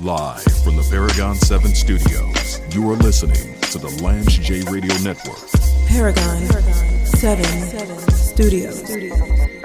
Live from the Paragon 7 studios, you are listening to the Lance J Radio Network. Paragon, 7, Studios.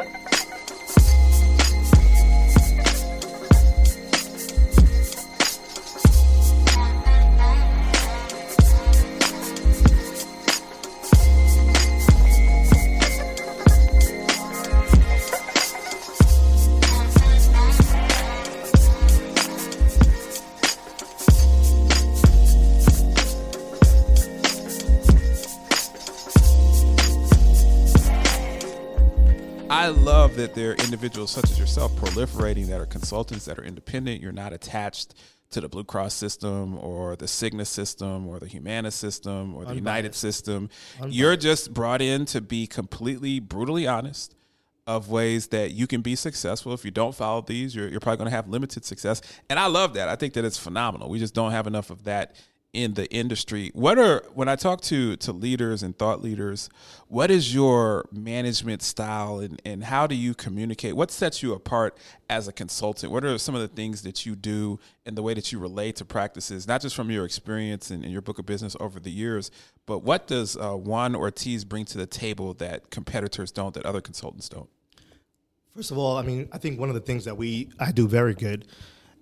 I love that there are individuals such as yourself proliferating that are consultants that are independent. You're not attached to the Blue Cross system or the Cigna system or the Humana system or the Unbiased. United system. You're just brought in to be completely brutally honest of ways that you can be successful. If you don't follow these, you're, you're probably going to have limited success. And I love that. I think that it's phenomenal. We just don't have enough of that in the industry. What are when I talk to to leaders and thought leaders, what is your management style and, and how do you communicate? What sets you apart as a consultant? What are some of the things that you do and the way that you relate to practices, not just from your experience and, and your book of business over the years, but what does uh, Juan Ortiz bring to the table that competitors don't, that other consultants don't? First of all, I mean, I think one of the things that we I do very good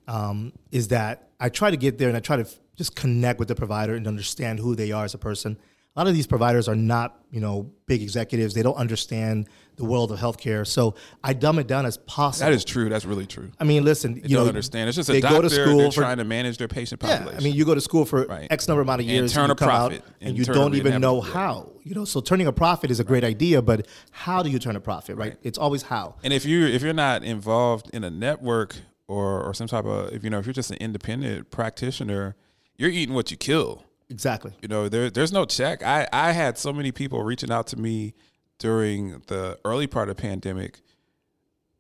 um, is that I try to get there and I try to f- just connect with the provider and understand who they are as a person. A lot of these providers are not, you know, big executives. They don't understand the world of healthcare. So I dumb it down as possible. That is true. That's really true. I mean, listen, You, you don't know, understand. It's just a they doctor. go to school they're for trying to manage their patient population. yeah. I mean, you go to school for Right. X number amount of And years, turn you a come profit out, and you don't even know how. You know, so turning a profit is a great idea, but how do you turn a profit? Right? Right. It's always how. And if you if you're not involved in a network or or some type of if you know if you're just an independent practitioner, you're eating what you kill. Exactly. You know, there there's no check. I I had so many people reaching out to me during the early part of the pandemic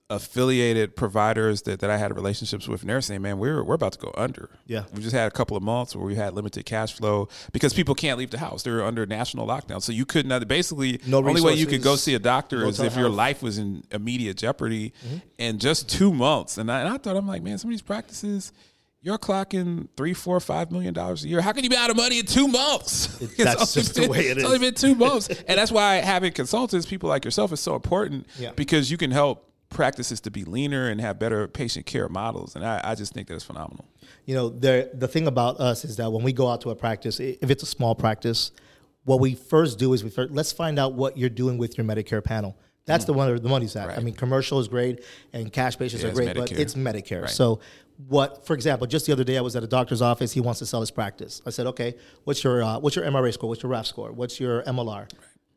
affiliated providers that, that I had relationships with and they're saying, Man, we're we're about to go under. Yeah. We just had a couple of months where we had limited cash flow because people can't leave the house. They're under national lockdown. So you couldn't basically No only way you could go see a doctor is if your telehealth. life was in immediate jeopardy. Mm-hmm. And just two months. And I, and I thought I'm like, man, some of these practices you're clocking three, four, five million dollars a year. How can you be out of money in two months? It- that's just the been- way it It's only been two months, and that's why having consultants, people like yourself, is so important Yeah. because you can help practices to be leaner and have better patient care models. And I, I just think that's phenomenal. you know, the the thing about us is that when we go out to a practice, if it's a small practice, what we first do is we first, let's find out what you're doing with your Medicare panel. That's the one where the money's at. I Mm. Mean, commercial is great and cash patients Yeah, are great, but it's Medicare. Right. So, what, for example, just the other day I was at a doctor's office. He wants to sell his practice. I said, okay, what's your uh, what's your MRA score? What's your RAF score? What's your MLR?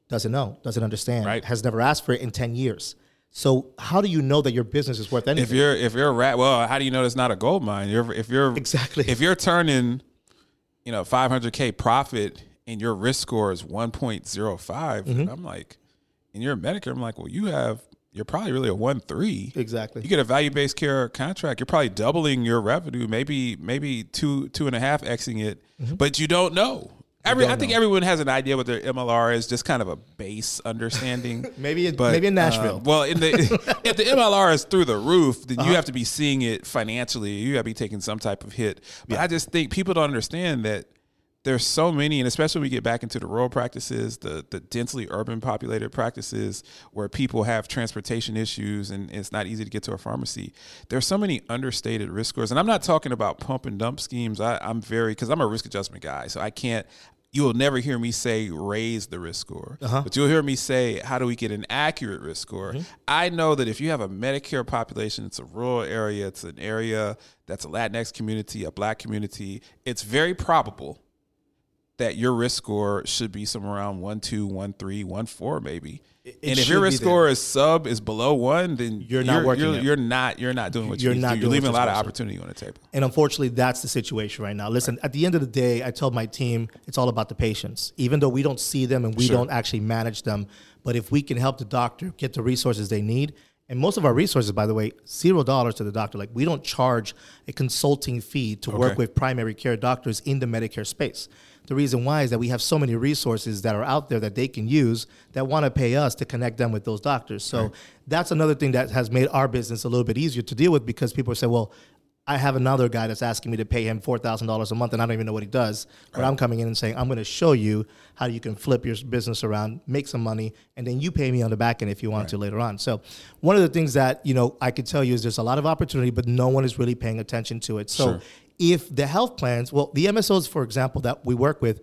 Doesn't know. Doesn't understand. Right. Has never asked for it in ten years. So, how do you know that your business is worth anything? If you're if you're a rat, well, how do you know it's not a gold mine? You're, if you're Exactly. if you're turning, you know, 500k profit and your risk score is 1.05, Mm-hmm. I'm like, and you're a Medicare, I'm like, well, you have you're probably really a one three. Exactly. You get a value based care contract, you're probably doubling your revenue, maybe maybe two two and a half xing it, but you don't know. Every, don't I think know. everyone has an idea what their MLR is, just kind of a base understanding. Maybe in- But, maybe in Nashville. uh, well, in the if the MLR is through the roof, then you have to be seeing it financially. You got to be taking some type of hit. But I just think people don't understand that there's so many, and especially when we get back into the rural practices, the the densely urban populated practices where people have transportation issues and it's not easy to get to a pharmacy. There's so many understated risk scores, and I'm not talking about pump and dump schemes. I, I'm very because I'm a risk adjustment guy, so I can't. You will never hear me say raise the risk score, uh-huh. but you'll hear me say how do we get an accurate risk score. Mm-hmm. I know that if you have a Medicare population, it's a rural area, it's an area that's a Latinx community, a Black community. It's very probable that your risk score should be somewhere around one two, one three, one four, maybe. it and if your risk score is sub is below one, then You're not working You're, you're not. You're not doing what You're you not do. You're leaving a lot of opportunity on the table. And unfortunately, that's the situation right now. Listen, at the end of the day, I tell my team it's all about the patients. Even though we don't see them and we Sure. don't actually manage them, but if we can help the doctor get the resources they need, and most of our resources, by the way, zero dollars to the doctor. Like we don't charge a consulting fee to work with primary care doctors in the Medicare space. The reason why is that we have so many resources that are out there that they can use that want to pay us to connect them with those doctors. So that's another thing that has made our business a little bit easier to deal with because people say, well, I have another guy that's asking me to pay him four thousand dollars a month, and I don't even know what he does. But I'm coming in and saying, I'm going to show you how you can flip your business around, make some money, and then you pay me on the back end if you want to later on. So, one of the things that you know I could tell you is there's a lot of opportunity, but no one is really paying attention to it. So, Sure. If the health plans, well, the MSOs, for example, that we work with.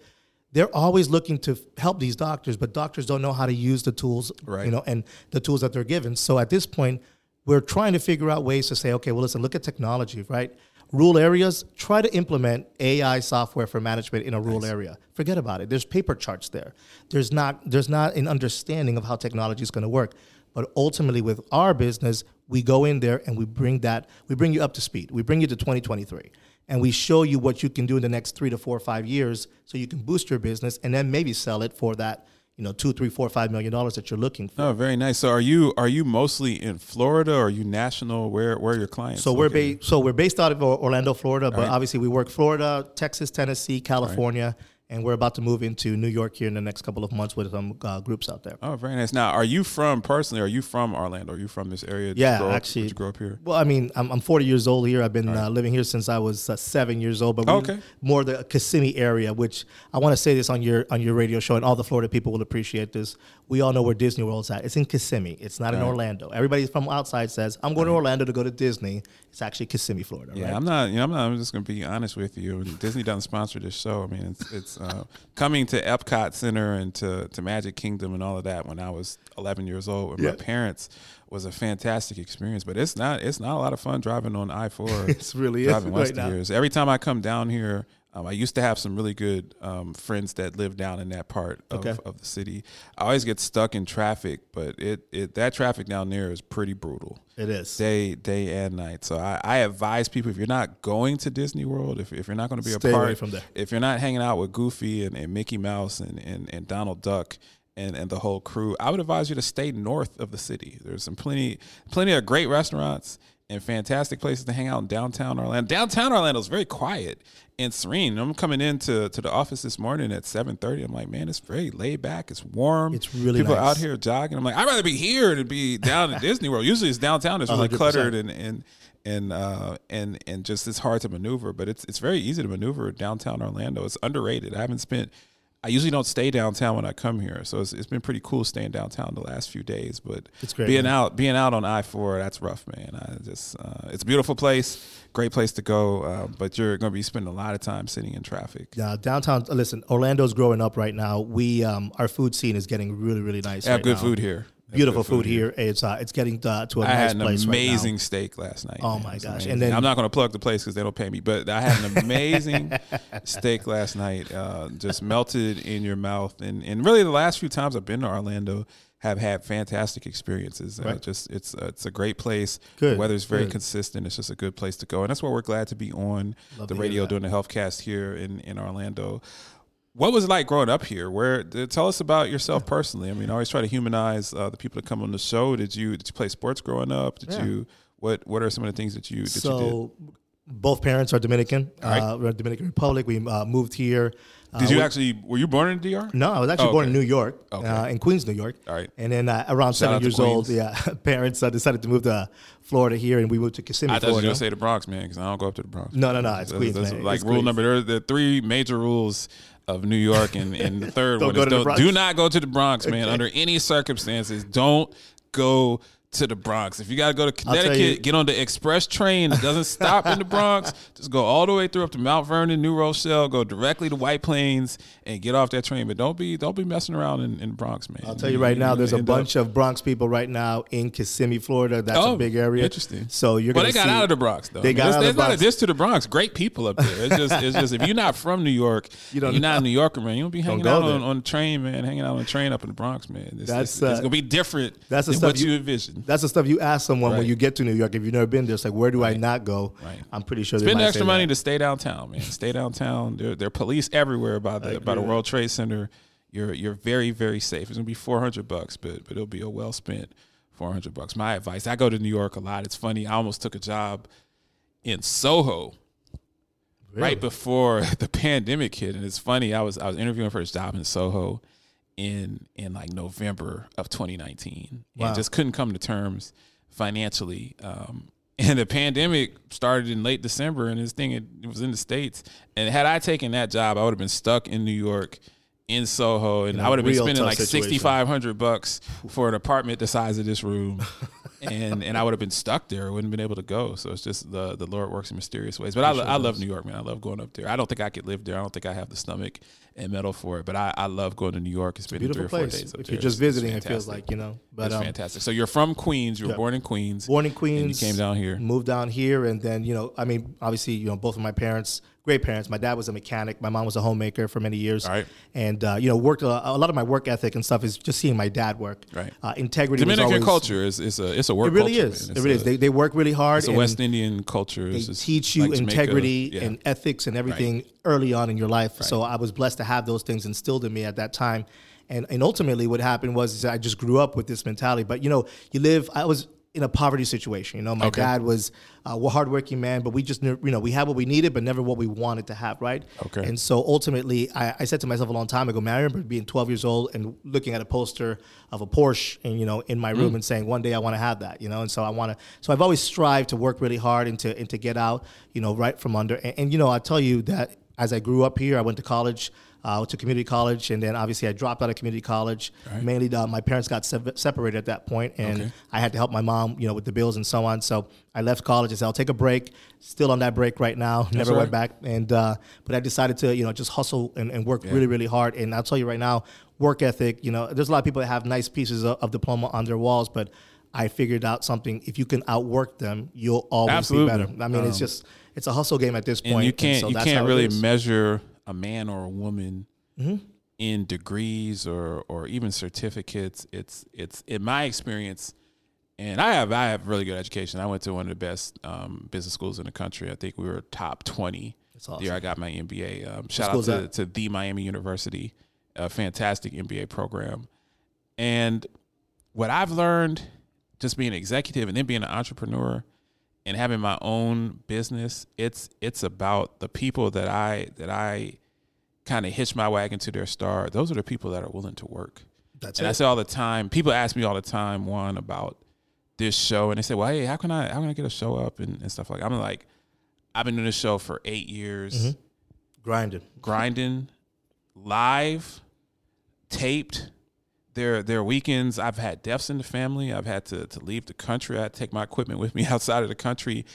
They're always looking to help these doctors, but doctors don't know how to use the tools, Right. you know, and the tools that they're given. So at this point, we're trying to figure out ways to say, okay, well, listen, look at technology, right? Rural areas, try to implement AI software for management in a rural area. Forget about it. There's paper charts there. There's not there's not an understanding of how technology is going to work. But ultimately, with our business, we go in there and we bring that we bring you up to speed. We bring you to 2023, and we show you what you can do in the next three to four or five years, so you can boost your business and then maybe sell it for that you know two, three, four, five million dollars that you're looking for. Oh, very nice. So are you are you mostly in Florida or are you national? Where where are your clients? So we're based. So we're based out of Orlando, Florida, but obviously we work Florida, Texas, Tennessee, California, and we're about to move into New York here in the next couple of months with some uh, groups out there. Oh, very nice. Now, are you from personally? Are you from Orlando? Are you from this area? Yeah, grow up- actually- did you grow up here? Well, I mean, I'm, I'm 40 years old here. I've been uh, living here since I was uh, seven years old. But we, Okay. more the Kissimmee area, which I want to say this on your on your radio show, and all the Florida people will appreciate this. We all know where Disney World's at. It's in Kissimmee. It's not in Orlando. Everybody from outside says, "I'm going to Orlando to go to Disney." It's actually Kissimmee, Florida. Yeah, right? I'm not. You know, I'm not. I'm just gonna be honest with you. Disney doesn't sponsor this show. I mean, it's, it's uh, coming to Epcot Center and to, to Magic Kingdom and all of that when I was 11 years old with Yeah. my parents was a fantastic experience. But it's not. It's not a lot of fun driving on I4. It's really is driving west right now. So Every time I come down here. Um, I used to have some really good um, friends that live down in that part of, Okay. of the city. I always get stuck in traffic, but it, it that traffic down there is pretty brutal It is. day day and night. So I, I advise people if you're not going to Disney World, if, if you're not going to be Stay a away part from there. if you're not hanging out with Goofy and, and Mickey Mouse and, and, and Donald Duck and, and the whole crew, I would advise you to stay north of the city. There's some plenty plenty of great restaurants and fantastic places to hang out in downtown Orlando. Downtown Orlando is very quiet and serene. I'm coming into to the office this morning at 7:30. I'm like, man, it's very laid back. It's warm. It's really people nice. out here jogging. I'm like, I'd rather be here than be down at Disney World. Usually it's downtown. It's really 100%. cluttered and and and uh, and and just it's hard to maneuver. But it's it's very easy to maneuver downtown Orlando. It's underrated. I haven't spent. I usually don't stay downtown when I come here, so it's, it's been pretty cool staying downtown the last few days. But It's great, being man. out being out on I four, that's rough, man. I just uh, it's a beautiful place, great place to go, uh, but you're going to be spending a lot of time sitting in traffic. Yeah, downtown. Listen, Orlando's growing up right now. We um, our food scene is getting really, really nice. They have right good now. food here. Beautiful good food here. It's uh, it's getting uh, to a I nice place. I had an place right amazing steak last night. Oh man. my gosh. And then- I'm not going to plug the place because they don't pay me, but I had an amazing steak last night. Uh, just melted in your mouth, and and really the last few times I've been to Orlando have had fantastic experiences. Uh, just it's uh, it's a great place. Good, The weather's very good. consistent. It's just a good place to go, and that's why we're glad to be on Love the radio doing the healthcast here in in Orlando. What was it like growing up here? Where uh, tell us about yourself personally. I mean, I always try to humanize uh, the people that come on the show. Did you did you play sports growing up? Did Yeah. you what what are some of the things that you that you did? So both parents are Dominican. right. Uh, we're Dominican Republic. We uh, moved here. Uh, Did you we- actually were you born in DR? No, I was actually Oh, born in New York, Okay. uh, in Queens, New York. All right. And then uh, around seven years old, yeah, parents uh, decided to move to Florida here, and we moved to Kissimmee, I thought you were gonna say the Bronx, man, because I don't go up to the Bronx. No, no, no, it's That's- Queens, that's man. Like It's rule Queens. number, there are the three major rules of New York, and, and the third one is don't, do not go to the Bronx, man. Under any circumstances, don't go to the Bronx. If you got to go to Connecticut, you- get on the express train that doesn't stop in the Bronx. Just go all the way through up to Mount Vernon, New Rochelle, go directly to White Plains, and get off that train. But don't be don't be messing around in, in the Bronx, man. I'll tell you right now, there's a bunch of Bronx people right now in Kissimmee, Florida. That's Oh, a big area. interesting. So you're Well, gonna they got out of the Bronx though. They I mean, got it's, out of it's the not a diss to the Bronx. Great people up there. It's just, it's just if you're not from New York, You you don't you're not a New Yorker, man. You don't be hanging go out on, on a train, man. Hanging out on a train up in the Bronx, man. It's, That's, it's, it's uh, gonna be different. that's the than stuff what you, you- envision. That's the stuff you ask someone when you get to New York. If you've never been there, it's like, where do I not go? Right. I'm pretty sure Spend extra say money that. to stay downtown, man. Stay downtown. There, there are police everywhere by the by the. World Trade Center. You're you're very very safe. It's gonna be four hundred bucks, but but it'll be a well spent four hundred bucks. My advice. I go to New York a lot. It's funny. I almost took a job in Soho right before the pandemic hit, and it's funny. I was I was interviewing for a job in Soho in in like November of 2019, Wow. and just couldn't come to terms financially. Um, And the pandemic started in late December, and this thing it, it was in the states. And had I taken that job, I would have been stuck in New York, in Soho, and In I would have been spending like sixty five hundred bucks for an apartment the size of this room. and and I would have been stuck there. I wouldn't have been able to go. So it's just the the Lord works in mysterious ways. But I, I love New York, man. I love going up there. I don't think I could live there. I don't think I have the stomach and metal for it. But I, I love going to New York. It's been three or four days up If there. you're just It's- it's visiting, it feels like, you know. But It's um, fantastic. So you're from Queens. You were Yeah. born in Queens. born in Queens. And you came down here. Moved down here, and then you know, I mean, obviously, you know, both of my parents, great parents. My dad was a mechanic. My mom was a homemaker for many years. Right. And uh, you know, worked a, a lot of my work ethic and stuff is just seeing my dad work. Right. Uh, integrity. Dominican always, culture is it's a it's a work. It really culture, is. It really a- is. They, they work really hard. It's a West Indian culture. They teach you like Jamaica. integrity Yeah. and ethics and everything early on in your life. So I was blessed to have those things instilled in me at that time. And and ultimately, what happened was is I just grew up with this mentality. But you know, you live. I was in a poverty situation. You know, my Okay. dad was uh, a hardworking man, but we just you know we had what we needed, but never what we wanted to have. Right. Okay. And so ultimately, I, I said to myself a long time ago, man, I remember being 12 years old and looking at a poster of a Porsche, and you know, in my Mm. room, and saying, one day I want to have that. You know, and so I want to. So I've always strived to work really hard and to and to get out, you know, right from under. And, and you know, I tell you that as I grew up here, I went to college. Uh, went to community college, and then obviously I dropped out of community college. Mainly, uh, my parents got se- separated at that point, and Okay. I had to help my mom, you know, with the bills and so on. So I left college. I said I'll take a break. Still on that break right now. Never right. went back. And uh, but I decided to, you know, just hustle and, and work really, really hard. And I'll tell you right now, work ethic. You know, there's a lot of people that have nice pieces of, of diploma on their walls, but I figured out something. If you can outwork them, you'll always Absolutely. be better. I mean, it's just it's a hustle game at this point. and you can't so you can't really measure a man or a woman Mm-hmm. in degrees or or even certificates. It's it's in my experience, and I have I have really good education. I went to one of the best um, business schools in the country. I think we were top twenty. That's The year I got my MBA. Um, shout out to, to the Miami University, a fantastic MBA program. And what I've learned, just being an executive and then being an entrepreneur, and having my own business, it's it's about the people that I that I kind of hitch my wagon to their star. Those are the people that are willing to work. That's and I say all the time. People ask me all the time, one about this show, and they say, "Well, hey, how can I how can I get a show up and, and stuff like?" I'm like, I've been doing this show for eight years, mm-hmm. grinding. grinding, live, taped. There, there are weekends I've had deaths in the family. I've had to, to leave the country. I take my equipment with me outside of the country.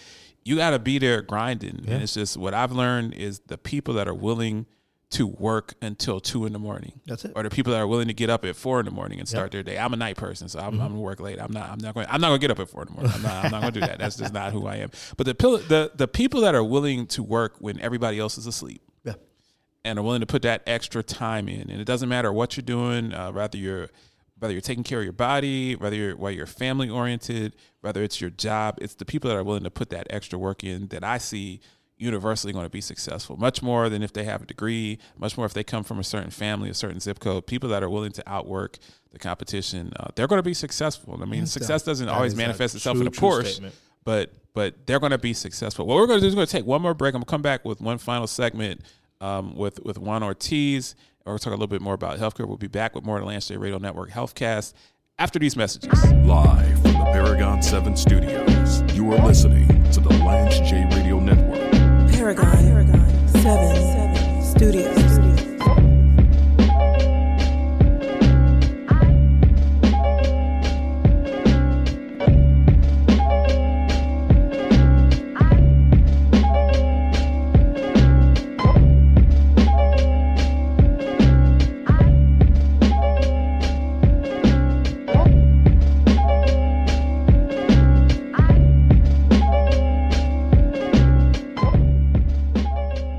You got to be there grinding. And it's just what I've learned is the people that are willing to work until two in the morning. That's it. Or the people that are willing to get up at four in the morning and start their day. I'm a night person, so I'm, Mm-hmm. I'm gonna work late. I'm not. I'm not going. I'm not gonna get up at four in the morning. I'm not. I'm not gonna do that. That's just not who I am. But the the the people that are willing to work when everybody else is asleep Yeah. And are willing to put that extra time in. And it doesn't matter what you're doing, uh, whether you're whether you're taking care of your body, whether you're whether you're family oriented, whether it's your job. It's the people that are willing to put that extra work in that I see universally going to be successful. Much more than if they have a degree. Much more if they come from a certain family, a certain zip code. People that are willing to outwork the competition, uh, they're going to be successful. I mean, success doesn't that always manifest itself true, in a Porsche statement. but but they're going to be successful. What we're going to do is going to take one more break. I'm going to come back with one final segment um, with with Juan Ortiz. We're going to talk a little bit more about healthcare. We'll be back with more of the Lance J Radio Network Healthcast after these messages. Live from the Paragon 7 studios, you are listening to the Lance J Radio Network. Paragon, 7 Studios.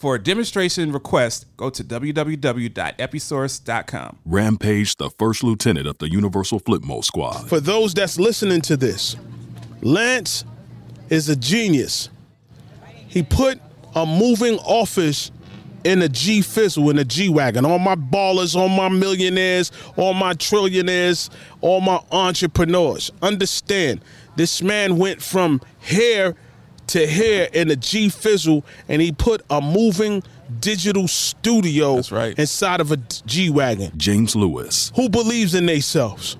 For a demonstration request, go to www.episource.com. Rampage, the first lieutenant of the Universal Flipmo Squad. for those that's listening to this, Lance is a genius. He put a moving office in a G Fizzle, in a G Wagon. All my ballers, all my millionaires, all my trillionaires, all my entrepreneurs. Understand, this man went from here to here in a G Fizzle and he put a moving digital studio That's right. inside of a G Wagon. James Lewis. Who believes in themselves?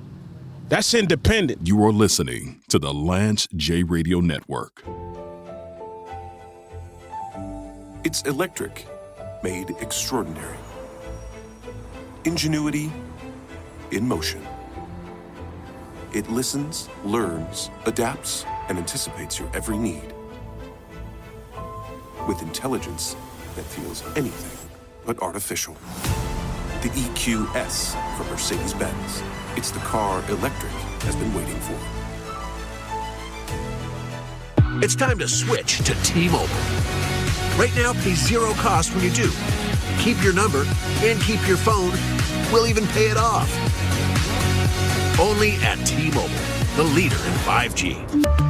That's independent. You are listening to the Lance J Radio Network. It's electric, made extraordinary. Ingenuity in motion. It listens, learns, adapts, and anticipates your every need. With intelligence that feels anything but artificial. The EQS from Mercedes Benz. It's the car electric has been waiting for. It's time to switch to T-Mobile. Right now, pay zero cost when you do. Keep your number and keep your phone. We'll even pay it off. Only at T-Mobile, the leader in 5G.